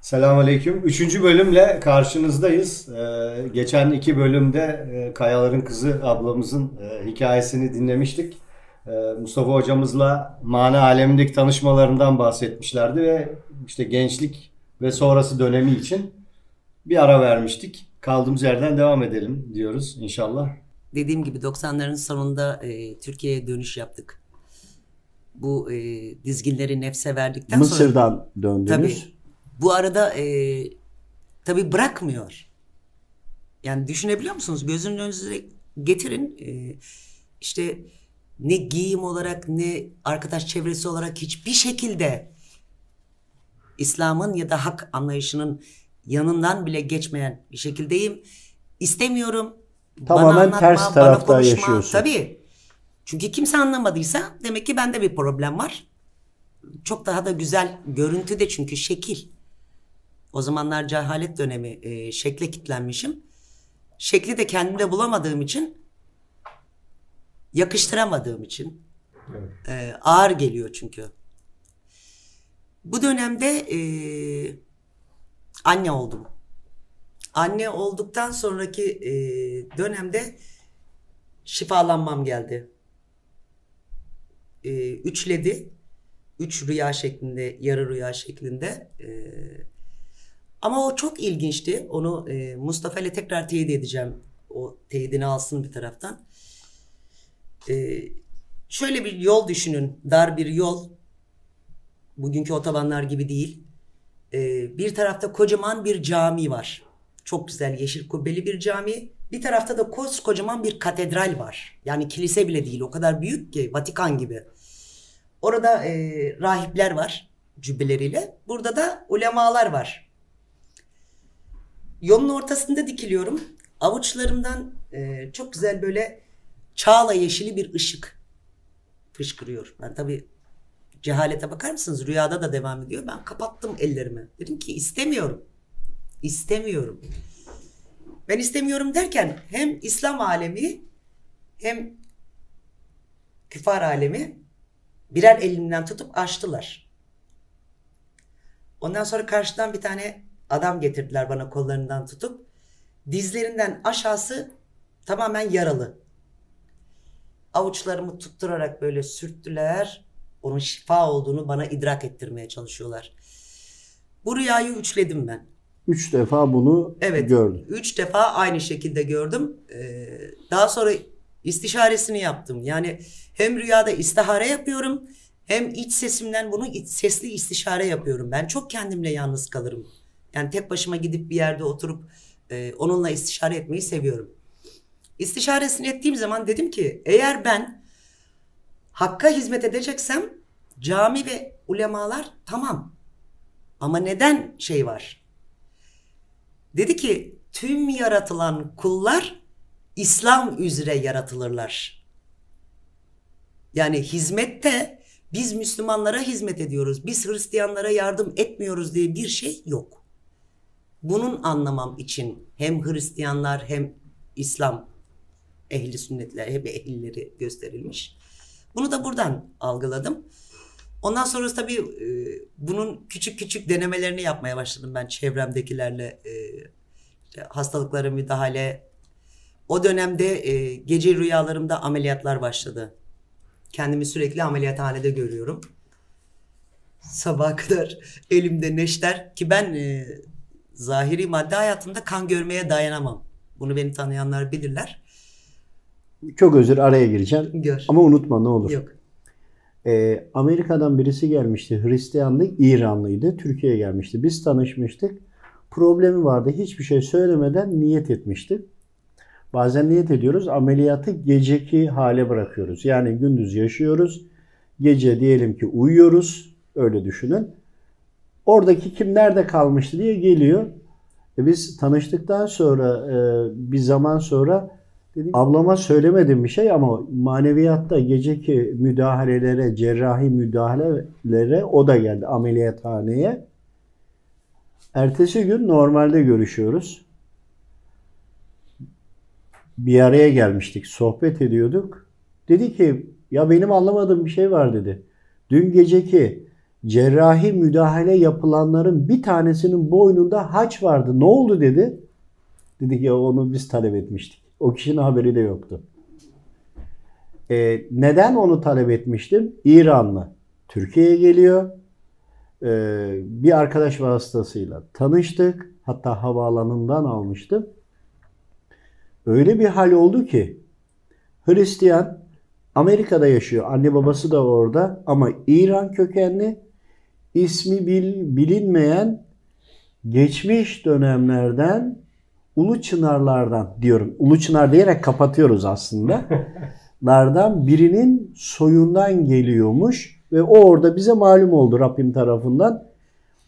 Selamünaleyküm. Üçüncü bölümle karşınızdayız. Ee, geçen iki bölümde e, Kayaların Kızı ablamızın e, hikayesini dinlemiştik. E, Mustafa hocamızla mana alemindeki tanışmalarından bahsetmişlerdi ve işte gençlik ve sonrası dönemi için bir ara vermiştik. Kaldığımız yerden devam edelim diyoruz inşallah. Dediğim gibi 90'ların sonunda e, Türkiye'ye dönüş yaptık. Bu e, dizginleri nefse verdikten sonra... Mısır'dan döndünüz. Tabii. Bu arada e, tabii bırakmıyor. Yani düşünebiliyor musunuz? Gözünün önünüze getirin. E, işte ne giyim olarak ne arkadaş çevresi olarak hiçbir şekilde İslam'ın ya da hak anlayışının yanından bile geçmeyen bir şekildeyim. İstemiyorum. Tamamen bana anlatma, ters bana tarafta konuşma. yaşıyorsun. Tabii. Çünkü kimse anlamadıysa demek ki bende bir problem var. Çok daha da güzel görüntü de çünkü şekil. O zamanlar cehalet dönemi e, şekle kitlenmişim. Şekli de kendimde bulamadığım için yakıştıramadığım için e, ağır geliyor çünkü. Bu dönemde e, anne oldum. Anne olduktan sonraki e, dönemde şifalanmam geldi. E, üçledi. Üç rüya şeklinde, yarı rüya şeklinde. E, ama o çok ilginçti. Onu e, Mustafa ile tekrar teyit edeceğim. O teyidini alsın bir taraftan. E, şöyle bir yol düşünün. Dar bir yol. Bugünkü otobanlar gibi değil. E, bir tarafta kocaman bir cami var. Çok güzel yeşil kubbeli bir cami. Bir tarafta da koskocaman bir katedral var. Yani kilise bile değil. O kadar büyük ki Vatikan gibi. Orada e, rahipler var cübbeleriyle. Burada da ulemalar var. Yolun ortasında dikiliyorum. Avuçlarımdan e, çok güzel böyle çağla yeşili bir ışık fışkırıyor. Ben tabii cehalete bakar mısınız? Rüyada da devam ediyor. Ben kapattım ellerimi. Dedim ki istemiyorum. İstemiyorum. Ben istemiyorum derken hem İslam alemi hem küfar alemi birer elimden tutup açtılar. Ondan sonra karşıdan bir tane adam getirdiler bana kollarından tutup. Dizlerinden aşağısı tamamen yaralı. Avuçlarımı tutturarak böyle sürttüler. Onun şifa olduğunu bana idrak ettirmeye çalışıyorlar. Bu rüyayı üçledim ben. Üç defa bunu Evet. gördüm. Üç defa aynı şekilde gördüm. Ee, daha sonra istişaresini yaptım. Yani hem rüyada istihare yapıyorum hem iç sesimden bunu iç- sesli istişare yapıyorum. Ben çok kendimle yalnız kalırım. Yani tek başıma gidip bir yerde oturup e, onunla istişare etmeyi seviyorum. İstişaresini ettiğim zaman dedim ki eğer ben Hakk'a hizmet edeceksem cami ve ulemalar tamam. Ama neden şey var? Dedi ki tüm yaratılan kullar İslam üzere yaratılırlar. Yani hizmette biz Müslümanlara hizmet ediyoruz. Biz Hristiyanlara yardım etmiyoruz diye bir şey yok. Bunun anlamam için hem Hristiyanlar hem İslam ehli sünnetler hep ehilleri gösterilmiş. Bunu da buradan algıladım. Ondan sonra tabii e, bunun küçük küçük denemelerini yapmaya başladım ben çevremdekilerle. E, işte hastalıklara müdahale. O dönemde e, gece rüyalarımda ameliyatlar başladı. Kendimi sürekli ameliyathanede görüyorum. Sabaha kadar elimde neşter ki ben e, zahiri madde hayatımda kan görmeye dayanamam. Bunu beni tanıyanlar bilirler. Çok özür araya gireceğim. Gör. Ama unutma ne olur. Yok. Ee, Amerika'dan birisi gelmişti. Hristiyanlı, İranlıydı. Türkiye'ye gelmişti. Biz tanışmıştık. Problemi vardı. Hiçbir şey söylemeden niyet etmişti. Bazen niyet ediyoruz. Ameliyatı geceki hale bırakıyoruz. Yani gündüz yaşıyoruz. Gece diyelim ki uyuyoruz. Öyle düşünün. Oradaki kim nerede kalmıştı diye geliyor. E biz tanıştıktan sonra e, bir zaman sonra dedim ablama söylemedim bir şey ama maneviyatta geceki müdahalelere, cerrahi müdahalelere o da geldi ameliyathaneye. Ertesi gün normalde görüşüyoruz. Bir araya gelmiştik, sohbet ediyorduk. Dedi ki ya benim anlamadığım bir şey var dedi. Dün geceki cerrahi müdahale yapılanların bir tanesinin boynunda haç vardı. Ne oldu dedi. Dedik ya onu biz talep etmiştik. O kişinin haberi de yoktu. Ee, neden onu talep etmiştim? İranlı. Türkiye'ye geliyor. Ee, bir arkadaş vasıtasıyla tanıştık. Hatta havaalanından almıştım. Öyle bir hal oldu ki Hristiyan Amerika'da yaşıyor. Anne babası da orada ama İran kökenli ismi bil- bilinmeyen geçmiş dönemlerden Ulu Çınarlardan diyorum. Ulu Çınar diyerek kapatıyoruz aslında. lardan birinin soyundan geliyormuş ve o orada bize malum oldu Rabbim tarafından.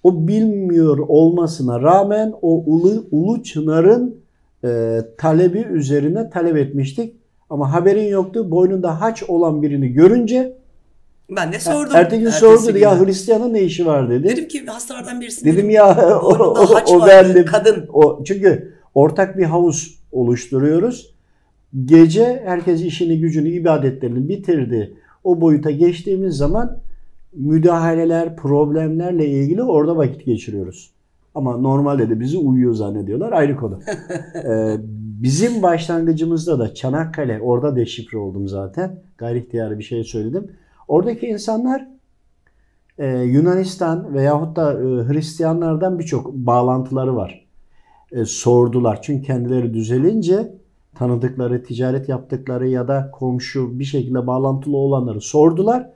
O bilmiyor olmasına rağmen o Ulu, Ulu Çınar'ın e, talebi üzerine talep etmiştik. Ama haberin yoktu. Boynunda haç olan birini görünce Ben de sordum. ertesi gün sordu dedi, ya. Hristiyanın ne işi var dedi. Dedim ki hastalardan birisi. Dedim ya o, o, o vardı, kadın. O, çünkü ortak bir havuz oluşturuyoruz. Gece herkes işini gücünü ibadetlerini bitirdi. O boyuta geçtiğimiz zaman müdahaleler, problemlerle ilgili orada vakit geçiriyoruz. Ama normalde de bizi uyuyor zannediyorlar ayrı konu. Ee, bizim başlangıcımızda da Çanakkale orada deşifre oldum zaten. Gayri ihtiyari bir şey söyledim. Oradaki insanlar e, Yunanistan veyahut da e, Hristiyanlardan birçok bağlantıları var. E, sordular. Çünkü kendileri düzelince tanıdıkları, ticaret yaptıkları ya da komşu bir şekilde bağlantılı olanları sordular.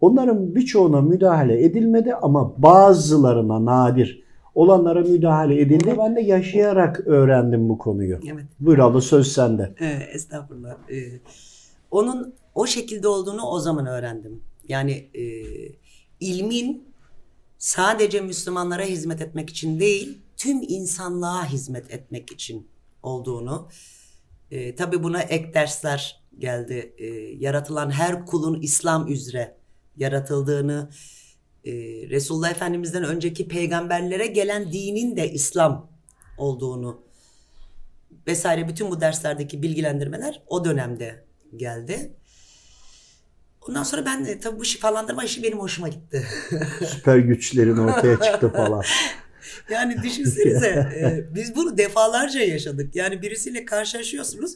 Onların birçoğuna müdahale edilmedi ama bazılarına nadir olanlara müdahale edildi. Ben de yaşayarak öğrendim bu konuyu. Evet. Buyur abla söz sende. Ee, estağfurullah. Ee, onun o şekilde olduğunu o zaman öğrendim. Yani e, ilmin sadece Müslümanlara hizmet etmek için değil, tüm insanlığa hizmet etmek için olduğunu. E, Tabi buna ek dersler geldi. E, yaratılan her kulun İslam üzere yaratıldığını, e, Resulullah Efendimiz'den önceki peygamberlere gelen dinin de İslam olduğunu vesaire bütün bu derslerdeki bilgilendirmeler o dönemde geldi. Ondan sonra ben de tabii bu şifalandırma işi benim hoşuma gitti. Süper güçlerin ortaya çıktı falan. Yani düşünsenize e, biz bunu defalarca yaşadık. Yani birisiyle karşılaşıyorsunuz.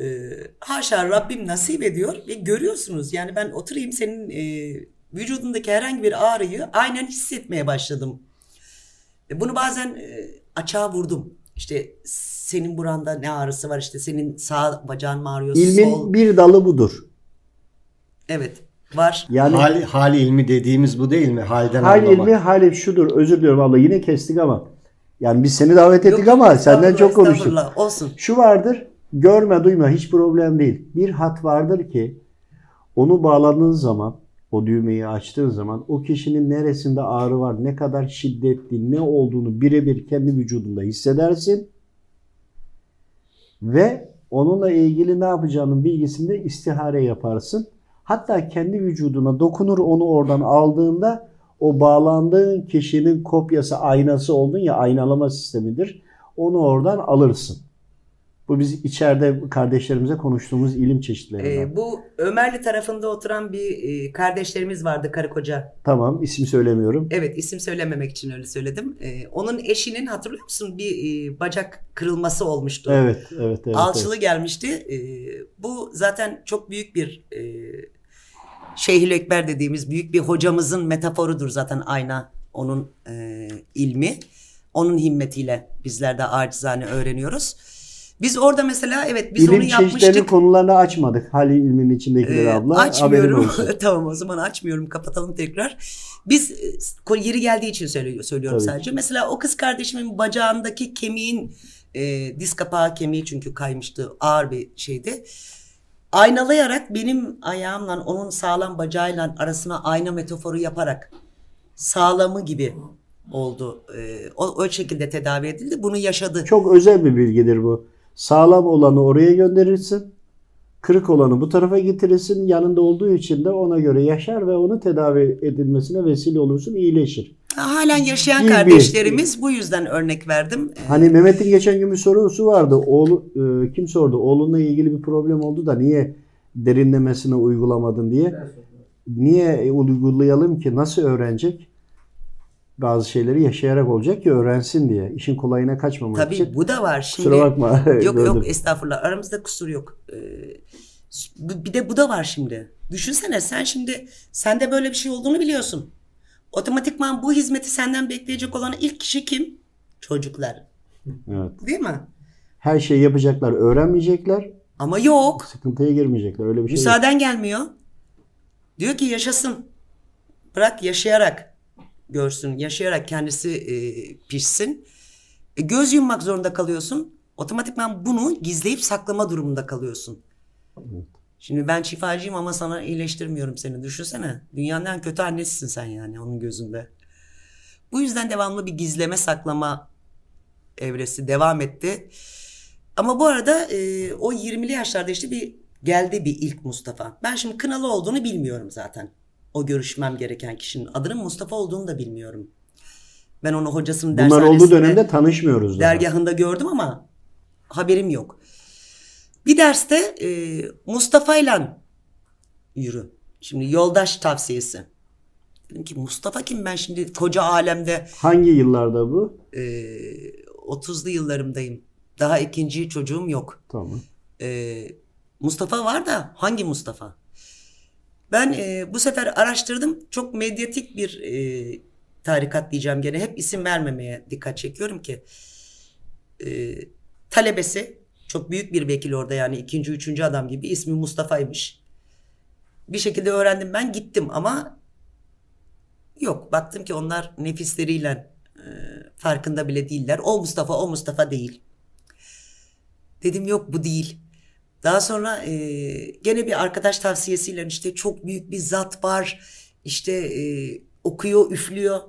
E, haşa Rabbim nasip ediyor ve görüyorsunuz. Yani ben oturayım senin e, vücudundaki herhangi bir ağrıyı aynen hissetmeye başladım. E, bunu bazen e, açığa vurdum. İşte senin buranda ne ağrısı var işte senin sağ bacağın mı ağrıyor İlmin sol. bir dalı budur. Evet var. Yani Hal, hal ilmi dediğimiz bu değil mi? Halden hal anlamak. ilmi hal şudur. Özür diliyorum abla yine kestik ama. Yani biz seni davet ettik Yok, ama senden çok konuştuk. Olsun. Şu vardır. Görme duyma hiç problem değil. Bir hat vardır ki onu bağladığın zaman o düğmeyi açtığın zaman o kişinin neresinde ağrı var, ne kadar şiddetli, ne olduğunu birebir kendi vücudunda hissedersin. Ve onunla ilgili ne yapacağının bilgisini de istihare yaparsın. Hatta kendi vücuduna dokunur onu oradan aldığında o bağlandığın kişinin kopyası aynası oldun ya aynalama sistemidir. Onu oradan alırsın. Bu biz içeride kardeşlerimize konuştuğumuz ilim çeşitlerinden. Ee, bu Ömerli tarafında oturan bir e, kardeşlerimiz vardı karı koca. Tamam isim söylemiyorum. Evet isim söylememek için öyle söyledim. Ee, onun eşinin hatırlıyor musun bir e, bacak kırılması olmuştu. Evet, evet, evet. Alçılı gelmişti. Ee, bu zaten çok büyük bir e, Şeyhül Ekber dediğimiz büyük bir hocamızın metaforudur zaten ayna onun e, ilmi. Onun himmetiyle bizler de acizane öğreniyoruz. Biz orada mesela evet biz İlim onu yapmıştık. konularını açmadık. Hali ilminin içindekileri Ee, abla. Açmıyorum. tamam o zaman açmıyorum. Kapatalım tekrar. Biz e, yeri geldiği için söylüyor, söylüyorum Tabii sadece. Mesela o kız kardeşimin bacağındaki kemiğin e, diz kapağı kemiği çünkü kaymıştı. Ağır bir şeydi. Aynalayarak benim ayağımla onun sağlam bacağıyla arasına ayna metaforu yaparak sağlamı gibi oldu. E, o, o şekilde tedavi edildi. Bunu yaşadı. Çok özel bir bilgidir bu. Sağlam olanı oraya gönderirsin. Kırık olanı bu tarafa getirirsin. Yanında olduğu için de ona göre yaşar ve onu tedavi edilmesine vesile olursun, iyileşir. Halen yaşayan Gibi. kardeşlerimiz bu yüzden örnek verdim. E, Hani Mehmet'in geçen gün bir sorusu vardı. Oğlu, e, kim sordu? Oğlunla ilgili bir problem oldu da niye derinlemesine uygulamadın diye. niye uygulayalım ki? Nasıl öğrenecek? Bazı şeyleri yaşayarak olacak ki öğrensin diye. İşin kolayına kaçmamak Tabii için. bu da var. Şimdi Kusura bakma. Yok yok estağfurullah. Aramızda kusur yok. Ee, bir de bu da var şimdi. Düşünsene sen şimdi sende böyle bir şey olduğunu biliyorsun. Otomatikman bu hizmeti senden bekleyecek olan ilk kişi kim? Çocuklar. Evet. Değil mi? Her şeyi yapacaklar, öğrenmeyecekler. Ama yok. Sıkıntıya girmeyecekler. Öyle bir şey yok. Müsaaden gelmiyor. Diyor ki yaşasın. Bırak yaşayarak görsün. Yaşayarak kendisi e, pişsin. E, göz yummak zorunda kalıyorsun. Otomatikman bunu gizleyip saklama durumunda kalıyorsun. Şimdi ben şifacıyım ama sana iyileştirmiyorum seni. Düşünsene. Dünyanın en kötü annesisin sen yani onun gözünde. Bu yüzden devamlı bir gizleme saklama evresi devam etti. Ama bu arada e, o 20'li yaşlarda işte bir geldi bir ilk Mustafa. Ben şimdi Kınalı olduğunu bilmiyorum zaten. O görüşmem gereken kişinin adının Mustafa olduğunu da bilmiyorum. Ben onu hocasının Bunlar dershanesinde, olduğu dönemde tanışmıyoruz daha. dergahında gördüm ama haberim yok. Bir derste e, Mustafa'yla yürü. Şimdi yoldaş tavsiyesi. Dedim ki Mustafa kim ben şimdi koca alemde Hangi yıllarda bu? e, 30'lu yıllarımdayım. Daha ikinci çocuğum yok. Tamam. Ee, Mustafa var da hangi Mustafa? Ben e, bu sefer araştırdım. Çok medyatik bir e, tarikat diyeceğim gene. Hep isim vermemeye dikkat çekiyorum ki. E, talebesi çok büyük bir vekil orada yani ikinci üçüncü adam gibi ismi Mustafa'ymış. Bir şekilde öğrendim ben gittim ama yok baktım ki onlar nefisleriyle e, farkında bile değiller. O Mustafa o Mustafa değil. Dedim yok bu değil. Daha sonra e, gene bir arkadaş tavsiyesiyle işte çok büyük bir zat var. İşte e, okuyor, üflüyor.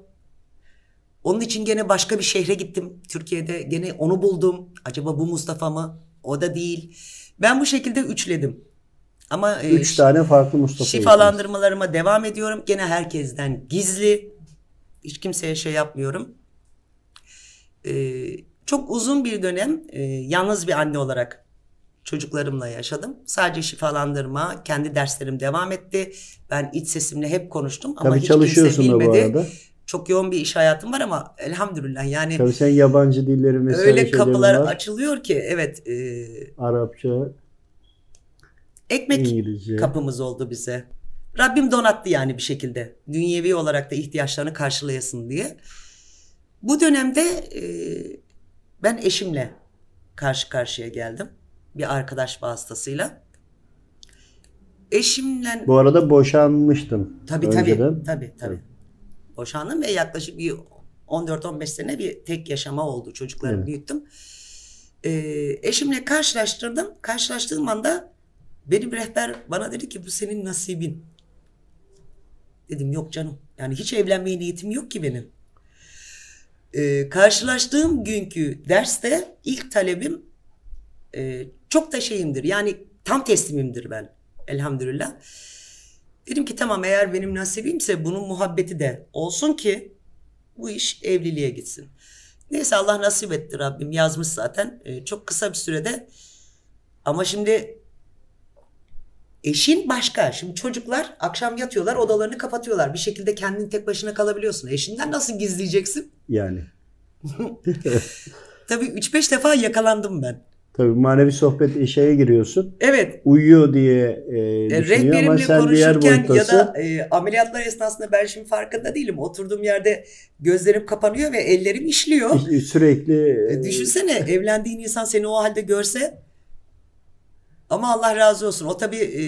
Onun için gene başka bir şehre gittim. Türkiye'de gene onu buldum. Acaba bu Mustafa mı? O da değil. Ben bu şekilde üçledim. Ama e, Üç tane farklı Mustafa. şifalandırmalarıma devam ediyorum. Gene herkesten gizli. Hiç kimseye şey yapmıyorum. Ee, çok uzun bir dönem e, yalnız bir anne olarak çocuklarımla yaşadım. Sadece şifalandırma, kendi derslerim devam etti. Ben iç sesimle hep konuştum ama Tabii hiç kimse da bu bilmedi. arada. Çok yoğun bir iş hayatım var ama elhamdülillah yani Tabii sen yabancı dilleri vesaire öyle kapılar var. açılıyor ki evet e, Arapça, ekmek İngilizce. kapımız oldu bize. Rabbim donattı yani bir şekilde. Dünyevi olarak da ihtiyaçlarını karşılayasın diye. Bu dönemde e, ben eşimle karşı karşıya geldim. Bir arkadaş vasıtasıyla. Eşimle Bu arada boşanmıştın. tabii önceden. tabii tabii tabii. Boşandım ve yaklaşık bir 14-15 sene bir tek yaşama oldu. Çocuklarımı Evet. büyüttüm. Ee, eşimle karşılaştırdım. Karşılaştığım anda benim rehber bana dedi ki bu senin nasibin. Dedim yok canım. Yani hiç evlenmeye niyetim yok ki benim. Ee, karşılaştığım günkü derste ilk talebim e, çok da şeyimdir. Yani tam teslimimdir ben. Elhamdülillah. Dedim ki tamam eğer benim nasibimse bunun muhabbeti de olsun ki bu iş evliliğe gitsin. Neyse Allah nasip etti Rabbim yazmış zaten. Ee, çok kısa bir sürede ama şimdi eşin başka. Şimdi çocuklar akşam yatıyorlar odalarını kapatıyorlar. Bir şekilde kendin tek başına kalabiliyorsun. Eşinden nasıl gizleyeceksin? Yani. Tabii 3-5 defa yakalandım ben. Tabii manevi sohbet şeye giriyorsun. Evet Uyuyor diye e, E, düşünüyor ama rehberimle sen diğer konuşurken ya boyuttası. da e, ameliyatlar esnasında ben şimdi farkında değilim. Oturduğum yerde gözlerim kapanıyor ve ellerim işliyor. sürekli E, düşünsene evlendiğin insan seni o halde görse ama Allah razı olsun. O tabii e,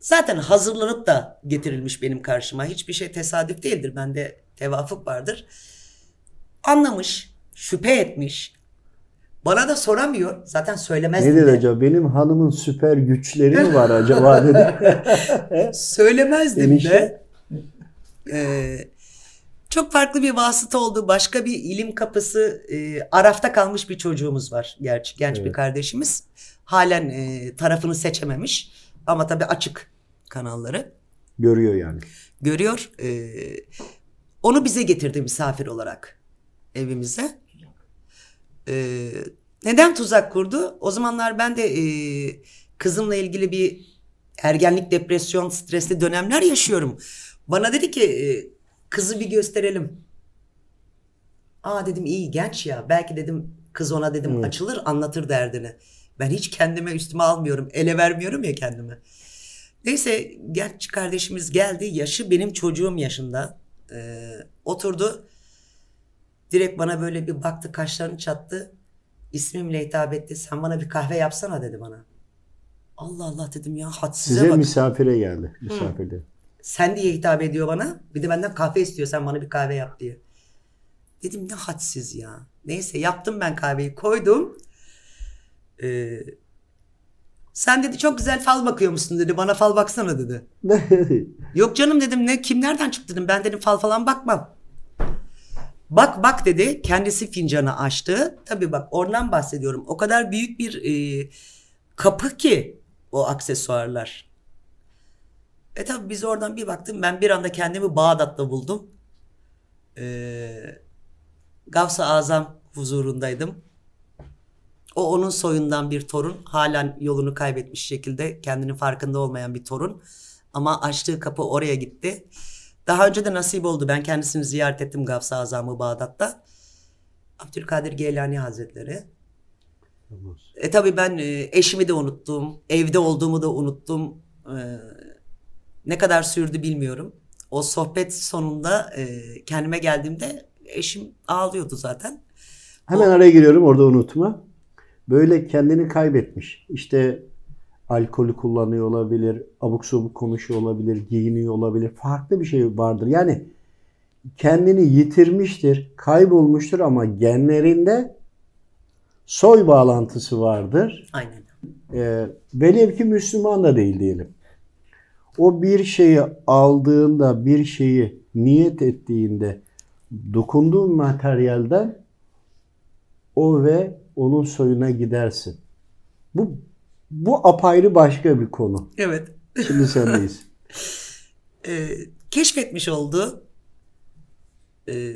zaten hazırlanıp da getirilmiş benim karşıma. Hiçbir şey tesadüf değildir. Bende tevafuk vardır. Anlamış, şüphe etmiş. Bana da soramıyor. Zaten söylemez ne dedi de. acaba? Benim hanımın süper güçleri mi var acaba dedi. Söylemezdim Enişte. de. Ee, çok farklı bir vasıta oldu. Başka bir ilim kapısı e, arafta kalmış bir çocuğumuz var. Gerçi genç bir Evet. kardeşimiz. Halen e, tarafını seçememiş. Ama tabii açık kanalları. Görüyor yani. Görüyor. Ee, onu bize getirdi misafir olarak evimize. Ee, neden tuzak kurdu? O zamanlar ben de e, kızımla ilgili bir ergenlik, depresyon, stresli dönemler yaşıyorum. Bana dedi ki e, kızı bir gösterelim. Aa dedim iyi genç ya. Belki dedim kız ona dedim Evet. açılır anlatır derdini. Ben hiç kendime üstüme almıyorum. Ele vermiyorum ya kendimi. Neyse genç kardeşimiz geldi. Yaşı benim çocuğum yaşında. Ee, oturdu. Direkt bana böyle bir baktı kaşlarını çattı. İsmimle hitap etti. Sen bana bir kahve yapsana dedi bana. Allah Allah dedim ya hadsize Size bak. misafire geldi. Misafirde. Sen diye hitap ediyor bana. Bir de benden kahve istiyor sen bana bir kahve yap diye. Dedim ne hadsiz ya. Neyse yaptım ben kahveyi koydum. Ee, sen dedi çok güzel fal bakıyor musun dedi. Bana fal baksana dedi. Yok canım dedim ne kim nereden çıktı dedim. Ben dedim fal falan bakmam. Bak bak dedi. Kendisi fincanı açtı. Tabii bak oradan bahsediyorum. O kadar büyük bir e, kapı ki o aksesuarlar. E tabii biz oradan bir baktım. Ben bir anda kendimi Bağdat'ta buldum. Ee, Gavs-ı Azam huzurundaydım. O onun soyundan bir torun. Halen yolunu kaybetmiş şekilde kendinin farkında olmayan bir torun. Ama açtığı kapı oraya gitti. Daha önce de nasip oldu. Ben kendisini ziyaret ettim Gavs-ı Azam'ı Bağdat'ta. Abdülkadir Geylani Hazretleri. E tabii ben e, eşimi de unuttum. Evde olduğumu da unuttum. E, ne kadar sürdü bilmiyorum. O sohbet sonunda e, kendime geldiğimde eşim ağlıyordu zaten. Hemen araya giriyorum orada unutma. Böyle kendini kaybetmiş. İşte alkolü kullanıyor olabilir, abuk sabuk konuşuyor olabilir, giyiniyor olabilir. Farklı bir şey vardır. Yani kendini yitirmiştir, kaybolmuştur ama genlerinde soy bağlantısı vardır. Aynen. Ee, velev ki Müslüman da değil diyelim. O bir şeyi aldığında, bir şeyi niyet ettiğinde dokunduğun materyalden o ve onun soyuna gidersin. Bu bu apayrı başka bir konu. Evet. Şimdi sendeyiz. E, keşfetmiş oldu. E,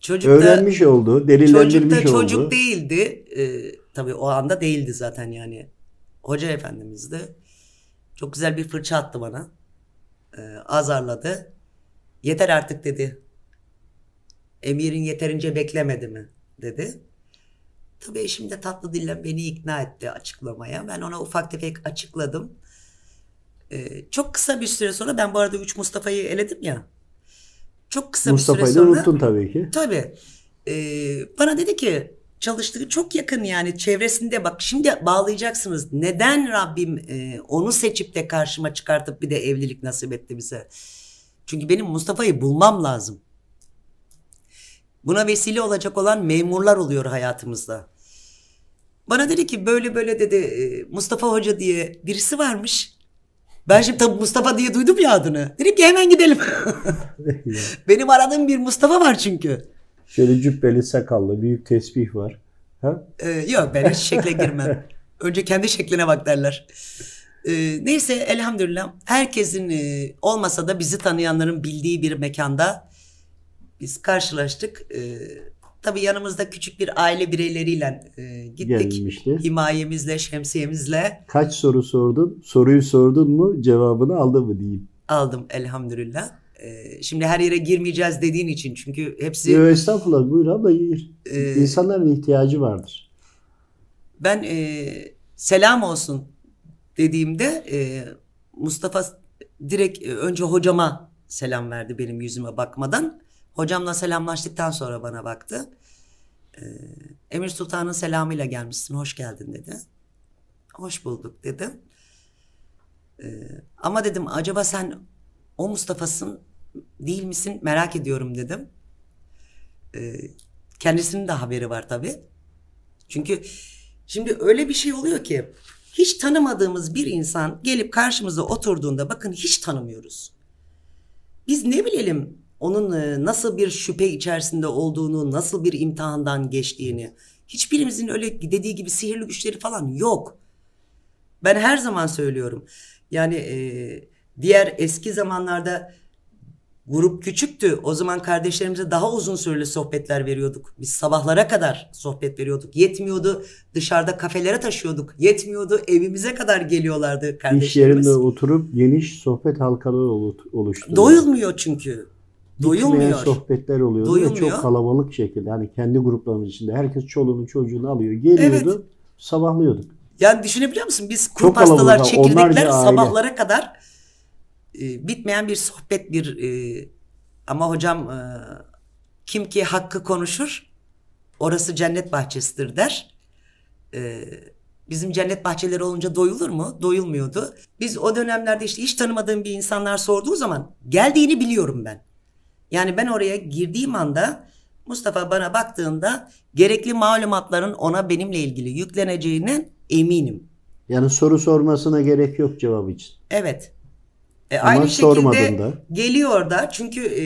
çocuk da, Öğrenmiş oldu, delillendirmiş oldu. çocuk değildi. E, tabii o anda değildi zaten yani. Hoca efendimiz de çok güzel bir fırça attı bana. E, azarladı. Yeter artık dedi. Emirin yeterince beklemedi mi dedi. Tabii eşim de tatlı dille beni ikna etti açıklamaya. Ben ona ufak tefek açıkladım. Ee, çok kısa bir süre sonra ben bu arada 3 Mustafa'yı eledim ya. Çok kısa bir Mustafa'yı süre da sonra unuttun tabii ki. tabii ee, bana dedi ki çalıştığı çok yakın yani çevresinde bak şimdi bağlayacaksınız. Neden Rabbim e, onu seçip de karşıma çıkartıp bir de evlilik nasip etti bize? Çünkü benim Mustafa'yı bulmam lazım. Buna vesile olacak olan memurlar oluyor hayatımızda. Bana dedi ki böyle böyle dedi e, Mustafa Hoca diye birisi varmış. Ben şimdi tabii Mustafa diye duydum ya adını. Dedim ki hemen gidelim. Benim aradığım bir Mustafa var çünkü. Şöyle cübbeli, sakallı, büyük tesbih var. Ha? Ee, yok ben hiç şekle girmem. Önce kendi şekline bak derler. Ee, neyse elhamdülillah herkesin e, olmasa da bizi tanıyanların bildiği bir mekanda biz karşılaştık. Ee, tabii yanımızda küçük bir aile bireyleriyle e, gittik. Gelmişti. Himayemizle, şemsiyemizle Kaç soru sordun? Soruyu sordun mu? Cevabını aldın mı diyeyim. aldım elhamdülillah. Ee, şimdi her yere girmeyeceğiz dediğin için çünkü hepsi Yo, estağfurullah buyur abla gir. Ee, İnsanların ihtiyacı vardır. Ben e, selam olsun dediğimde e, Mustafa direkt e, önce hocama selam verdi benim yüzüme bakmadan. Hocamla selamlaştıktan sonra bana baktı. E, Emir Sultan'ın selamıyla gelmişsin, hoş geldin dedi. Hoş bulduk dedim. E, ama dedim acaba sen o Mustafa'sın değil misin merak ediyorum dedim. E, kendisinin de haberi var tabii. Çünkü şimdi öyle bir şey oluyor ki hiç tanımadığımız bir insan gelip karşımıza oturduğunda bakın hiç tanımıyoruz. Biz ne bilelim onun e, nasıl bir şüphe içerisinde olduğunu, nasıl bir imtihandan geçtiğini. Hiçbirimizin öyle dediği gibi sihirli güçleri falan yok. Ben her zaman söylüyorum. Yani e, diğer eski zamanlarda Grup küçüktü. O zaman kardeşlerimize daha uzun süreli sohbetler veriyorduk. Biz sabahlara kadar sohbet veriyorduk. Yetmiyordu dışarıda kafelere taşıyorduk. Yetmiyordu evimize kadar geliyorlardı İş kardeşlerimiz. yerinde oturup geniş sohbet halkaları olu- oluşturuyor. Doyulmuyor çünkü. Bitmeyen Doyulmuyor. sohbetler oluyordu ve Doyulmuyor. çok kalabalık şekilde. Hani kendi gruplarımız içinde herkes çoluğunu çocuğunu alıyor. Geliyordu. Sabahlıyorduk. Yani düşünebiliyor musun? Biz Çok kuru pastalar, kalabalık, çekirdekler onlarca aile. sabahlara kadar e, bitmeyen bir sohbet bir e, ama hocam e, kim ki hakkı konuşur orası cennet bahçesidir der. E, bizim cennet bahçeleri olunca doyulur mu? Doyulmuyordu. Biz o dönemlerde işte hiç tanımadığım bir insanlar sorduğu zaman geldiğini biliyorum ben. Yani ben oraya girdiğim anda Mustafa bana baktığında gerekli malumatların ona benimle ilgili yükleneceğine eminim. Yani soru sormasına gerek yok cevap için. Evet. E, Ama aynı şekilde da. geliyor da çünkü e,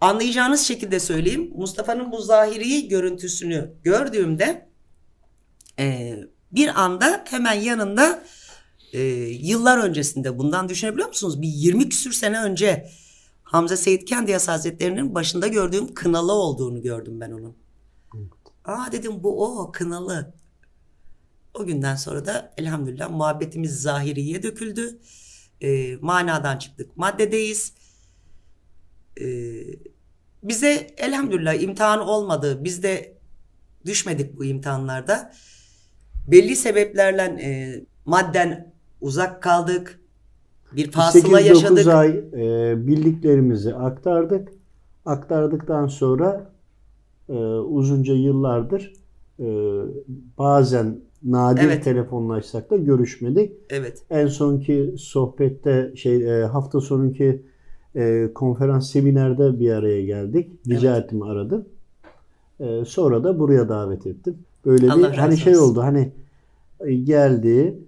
anlayacağınız şekilde söyleyeyim. Mustafa'nın bu zahiri görüntüsünü gördüğümde e, bir anda hemen yanında e, yıllar öncesinde bundan düşünebiliyor musunuz? Bir 20 küsür sene önce Hamza Seyit Kendiyas Hazretleri'nin başında gördüğüm kınalı olduğunu gördüm ben onun. Aa dedim bu o kınalı. O günden sonra da elhamdülillah muhabbetimiz zahiriye döküldü. E, manadan çıktık. Maddedeyiz. E, bize elhamdülillah imtihan olmadı. Biz de düşmedik bu imtihanlarda. Belli sebeplerle e, madden uzak kaldık. Bir fasıla 8-9 yaşadık. ay e, bildiklerimizi aktardık. Aktardıktan sonra e, uzunca yıllardır e, bazen nadir Evet. telefonlaşsak da görüşmedik. Evet. En sonki sohbette şey e, hafta sonunki e, konferans seminerde bir araya geldik. Rica Evet. ettim aradım. E, sonra da buraya davet ettim. Böyle Allah bir hani şey olsun. oldu hani e, geldi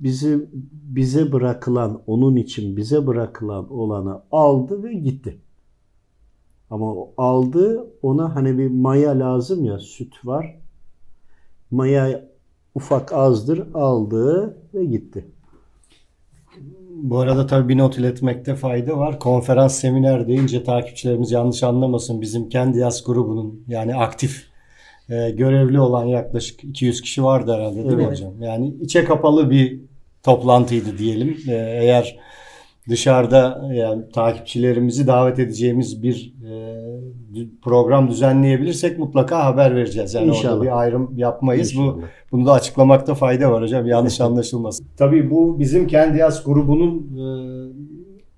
bizi bize bırakılan onun için bize bırakılan olanı aldı ve gitti. Ama o aldı ona hani bir maya lazım ya süt var. Maya ufak azdır aldı ve gitti. Bu arada tabii bir not iletmekte fayda var. Konferans seminer deyince takipçilerimiz yanlış anlamasın. Bizim kendi yaz grubunun yani aktif e, görevli olan yaklaşık 200 kişi vardı herhalde değil mi Evet. hocam? Yani içe kapalı bir toplantıydı diyelim. E, eğer dışarıda yani takipçilerimizi davet edeceğimiz bir e, program düzenleyebilirsek mutlaka haber vereceğiz. Yani İnşallah. orada bir ayrım yapmayız. Bu İnşallah. bunu da açıklamakta fayda var hocam. Yanlış anlaşılmasın. Tabii bu bizim kendi yaz grubunun e,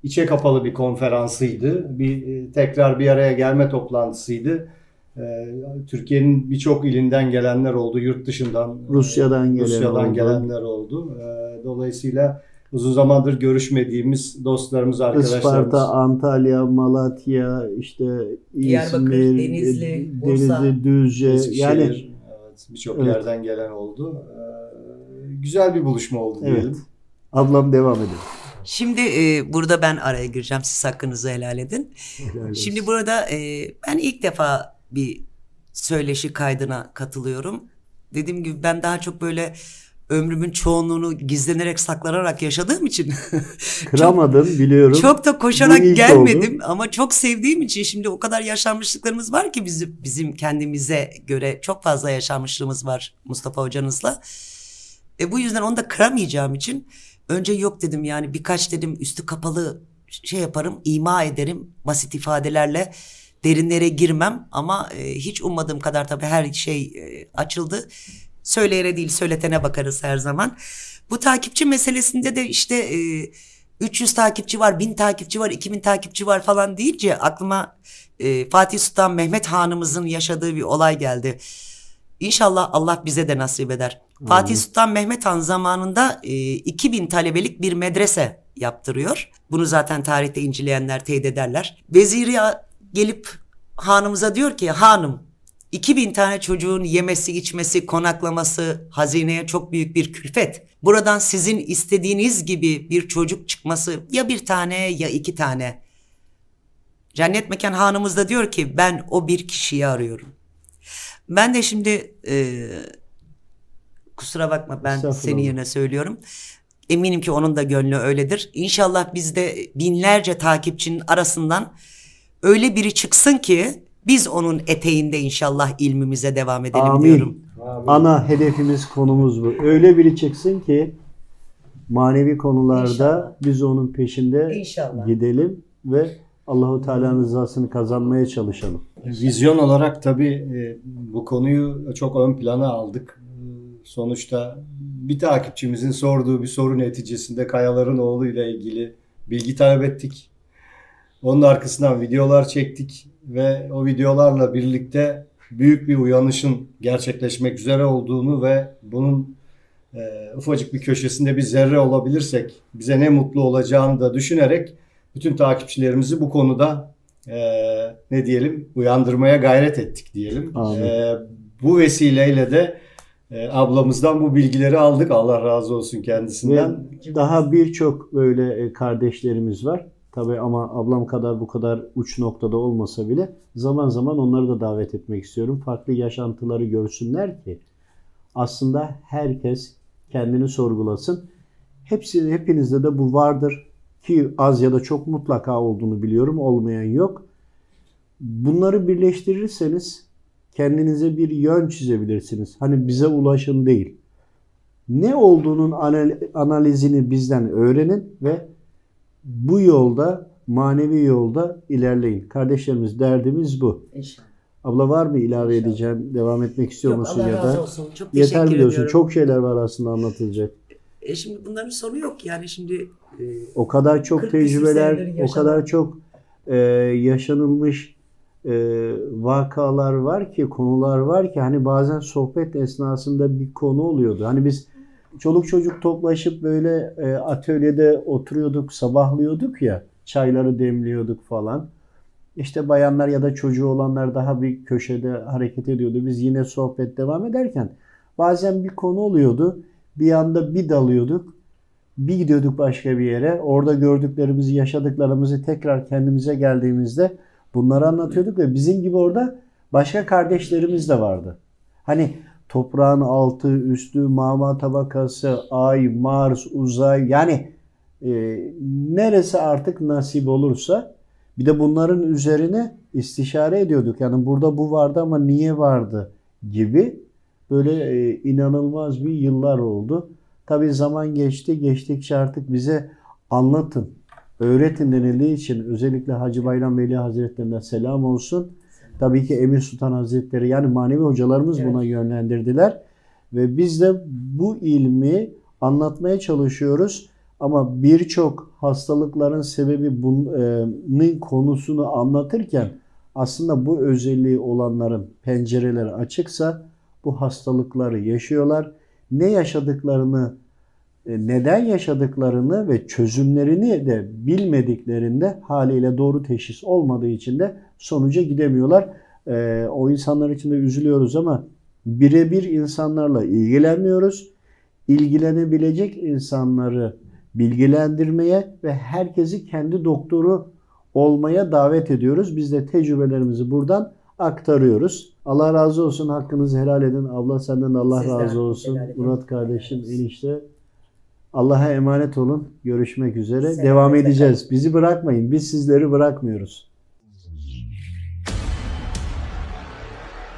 içe kapalı bir konferansıydı. Bir e, tekrar bir araya gelme toplantısıydı. E, Türkiye'nin birçok ilinden gelenler oldu, yurt dışından, e, Rusya'dan gelen Rusya'dan oldu. gelenler oldu. E, dolayısıyla uzun zamandır görüşmediğimiz dostlarımız, arkadaşlarımız. Isparta, Antalya, Malatya, işte İzmir, Denizli, e, Bursa, Denizli, Düzce Eskişehir, yani evet, birçok Evet. yerden gelen oldu. E, güzel bir buluşma oldu Evet. diyelim. ablam devam ediyor. Şimdi e, burada ben araya gireceğim. Siz hakkınızı helal edin. Helal olsun. Şimdi burada e, ben ilk defa bir söyleşi kaydına katılıyorum. Dediğim gibi ben daha çok böyle ömrümün çoğunluğunu gizlenerek saklanarak yaşadığım için Kıramadın biliyorum. çok da koşarak gelmedim ama çok sevdiğim için şimdi o kadar yaşanmışlıklarımız var ki bizim bizim kendimize göre çok fazla yaşanmışlığımız var Mustafa hocanızla. E bu yüzden onu da kıramayacağım için önce yok dedim yani birkaç dedim üstü kapalı şey yaparım ima ederim basit ifadelerle derinlere girmem ama e, hiç ummadığım kadar tabii her şey e, açıldı. Söyleyene değil söyletene bakarız her zaman. Bu takipçi meselesinde de işte e, 300 takipçi var, 1000 takipçi var, 2000 takipçi var falan deyince aklıma e, Fatih Sultan Mehmet Hanımızın yaşadığı bir olay geldi. İnşallah Allah bize de nasip eder. Fatih Sultan Mehmet Han zamanında e, 2000 talebelik bir medrese yaptırıyor. Bunu zaten tarihte inceleyenler teyit ederler. Veziri gelip hanımıza diyor ki hanım 2000 tane çocuğun yemesi, içmesi, konaklaması hazineye çok büyük bir külfet. Buradan sizin istediğiniz gibi bir çocuk çıkması ya bir tane ya iki tane. Cennet Mekan hanımız da diyor ki ben o bir kişiyi arıyorum. Ben de şimdi e, kusura bakma ben senin yerine söylüyorum. Eminim ki onun da gönlü öyledir. İnşallah biz de binlerce takipçinin arasından öyle biri çıksın ki biz onun eteğinde inşallah ilmimize devam edelim Amin. diyorum. Ana hedefimiz konumuz bu. Öyle biri çıksın ki manevi konularda İnşallah. biz onun peşinde İnşallah. gidelim ve Allahu Teala'nın rızasını kazanmaya çalışalım. Vizyon olarak tabii e, bu konuyu çok ön plana aldık. E, Sonuçta bir takipçimizin sorduğu bir soru neticesinde Kayaların oğlu ile ilgili bilgi talep ettik. Onun arkasından videolar çektik ve o videolarla birlikte büyük bir uyanışın gerçekleşmek üzere olduğunu ve bunun e, ufacık bir köşesinde bir zerre olabilirsek bize ne mutlu olacağını da düşünerek bütün takipçilerimizi bu konuda e, ne diyelim uyandırmaya gayret ettik diyelim. Amin. E, bu vesileyle de e, ablamızdan bu bilgileri aldık. Allah razı olsun Ve kendisinden. daha birçok böyle e, kardeşlerimiz var. Tabii ama ablam kadar bu kadar uç noktada olmasa bile zaman zaman onları da davet etmek istiyorum. Farklı yaşantıları görsünler ki aslında herkes kendini sorgulasın. Hepsi hepinizde de bu vardır ki az ya da çok mutlaka olduğunu biliyorum. Olmayan yok. Bunları birleştirirseniz kendinize bir yön çizebilirsiniz. Hani bize ulaşın değil. Ne olduğunun anal- analizini bizden öğrenin ve bu yolda, manevi yolda ilerleyin. Kardeşlerimiz derdimiz bu. İnşallah. Abla var mı ilave İnşallah. edeceğim, devam etmek istiyor Yok, musun Allah ya da? olsun. Çok Yeter biliyorsun. ediyorum. Çok şeyler var aslında anlatılacak. E şimdi bunların sonu yok yani şimdi e, O kadar çok 40 küsur tecrübeler, o kadar çok e, yaşanılmış e, vakalar var ki, konular var ki hani bazen sohbet esnasında bir konu oluyordu. Hani biz çoluk çocuk toplaşıp böyle e, atölyede oturuyorduk, sabahlıyorduk ya, çayları demliyorduk falan. İşte bayanlar ya da çocuğu olanlar daha bir köşede hareket ediyordu. Biz yine sohbet devam ederken bazen bir konu oluyordu. Bir anda bir dalıyorduk. Bir gidiyorduk başka bir yere. Orada gördüklerimizi, yaşadıklarımızı tekrar kendimize geldiğimizde bunları anlatıyorduk ve bizim gibi orada başka kardeşlerimiz de vardı. Hani toprağın altı, üstü, mama tabakası, ay, Mars, uzay yani e, neresi artık nasip olursa bir de bunların üzerine istişare ediyorduk. Yani burada bu vardı ama niye vardı gibi böyle e, inanılmaz bir yıllar oldu. Tabii zaman geçti. Geçtikçe artık bize anlatın, öğretin denildiği için özellikle Hacı Bayram Veli Hazretleri'ne selam olsun. Tabii ki Emir Sultan Hazretleri yani manevi hocalarımız Evet. buna yönlendirdiler. Ve biz de bu ilmi anlatmaya çalışıyoruz. Ama birçok hastalıkların sebebi bunun konusunu anlatırken aslında bu özelliği olanların pencereleri açıksa bu hastalıkları yaşıyorlar. Ne yaşadıklarını, e, neden yaşadıklarını ve çözümlerini de bilmediklerinde haliyle doğru teşhis olmadığı için de sonuca gidemiyorlar. E, O insanlar için de üzülüyoruz ama birebir insanlarla ilgilenmiyoruz. İlgilenebilecek insanları bilgilendirmeye ve herkesi kendi doktoru olmaya davet ediyoruz. Biz de tecrübelerimizi buradan aktarıyoruz. Allah razı olsun. Hakkınızı helal edin. Abla senden de Allah Sizden razı olsun. Murat kardeşim, enişte. Allah'a emanet olun. Görüşmek üzere. Selametle Devam edeceğiz. Bizi bırakmayın. Biz sizleri bırakmıyoruz.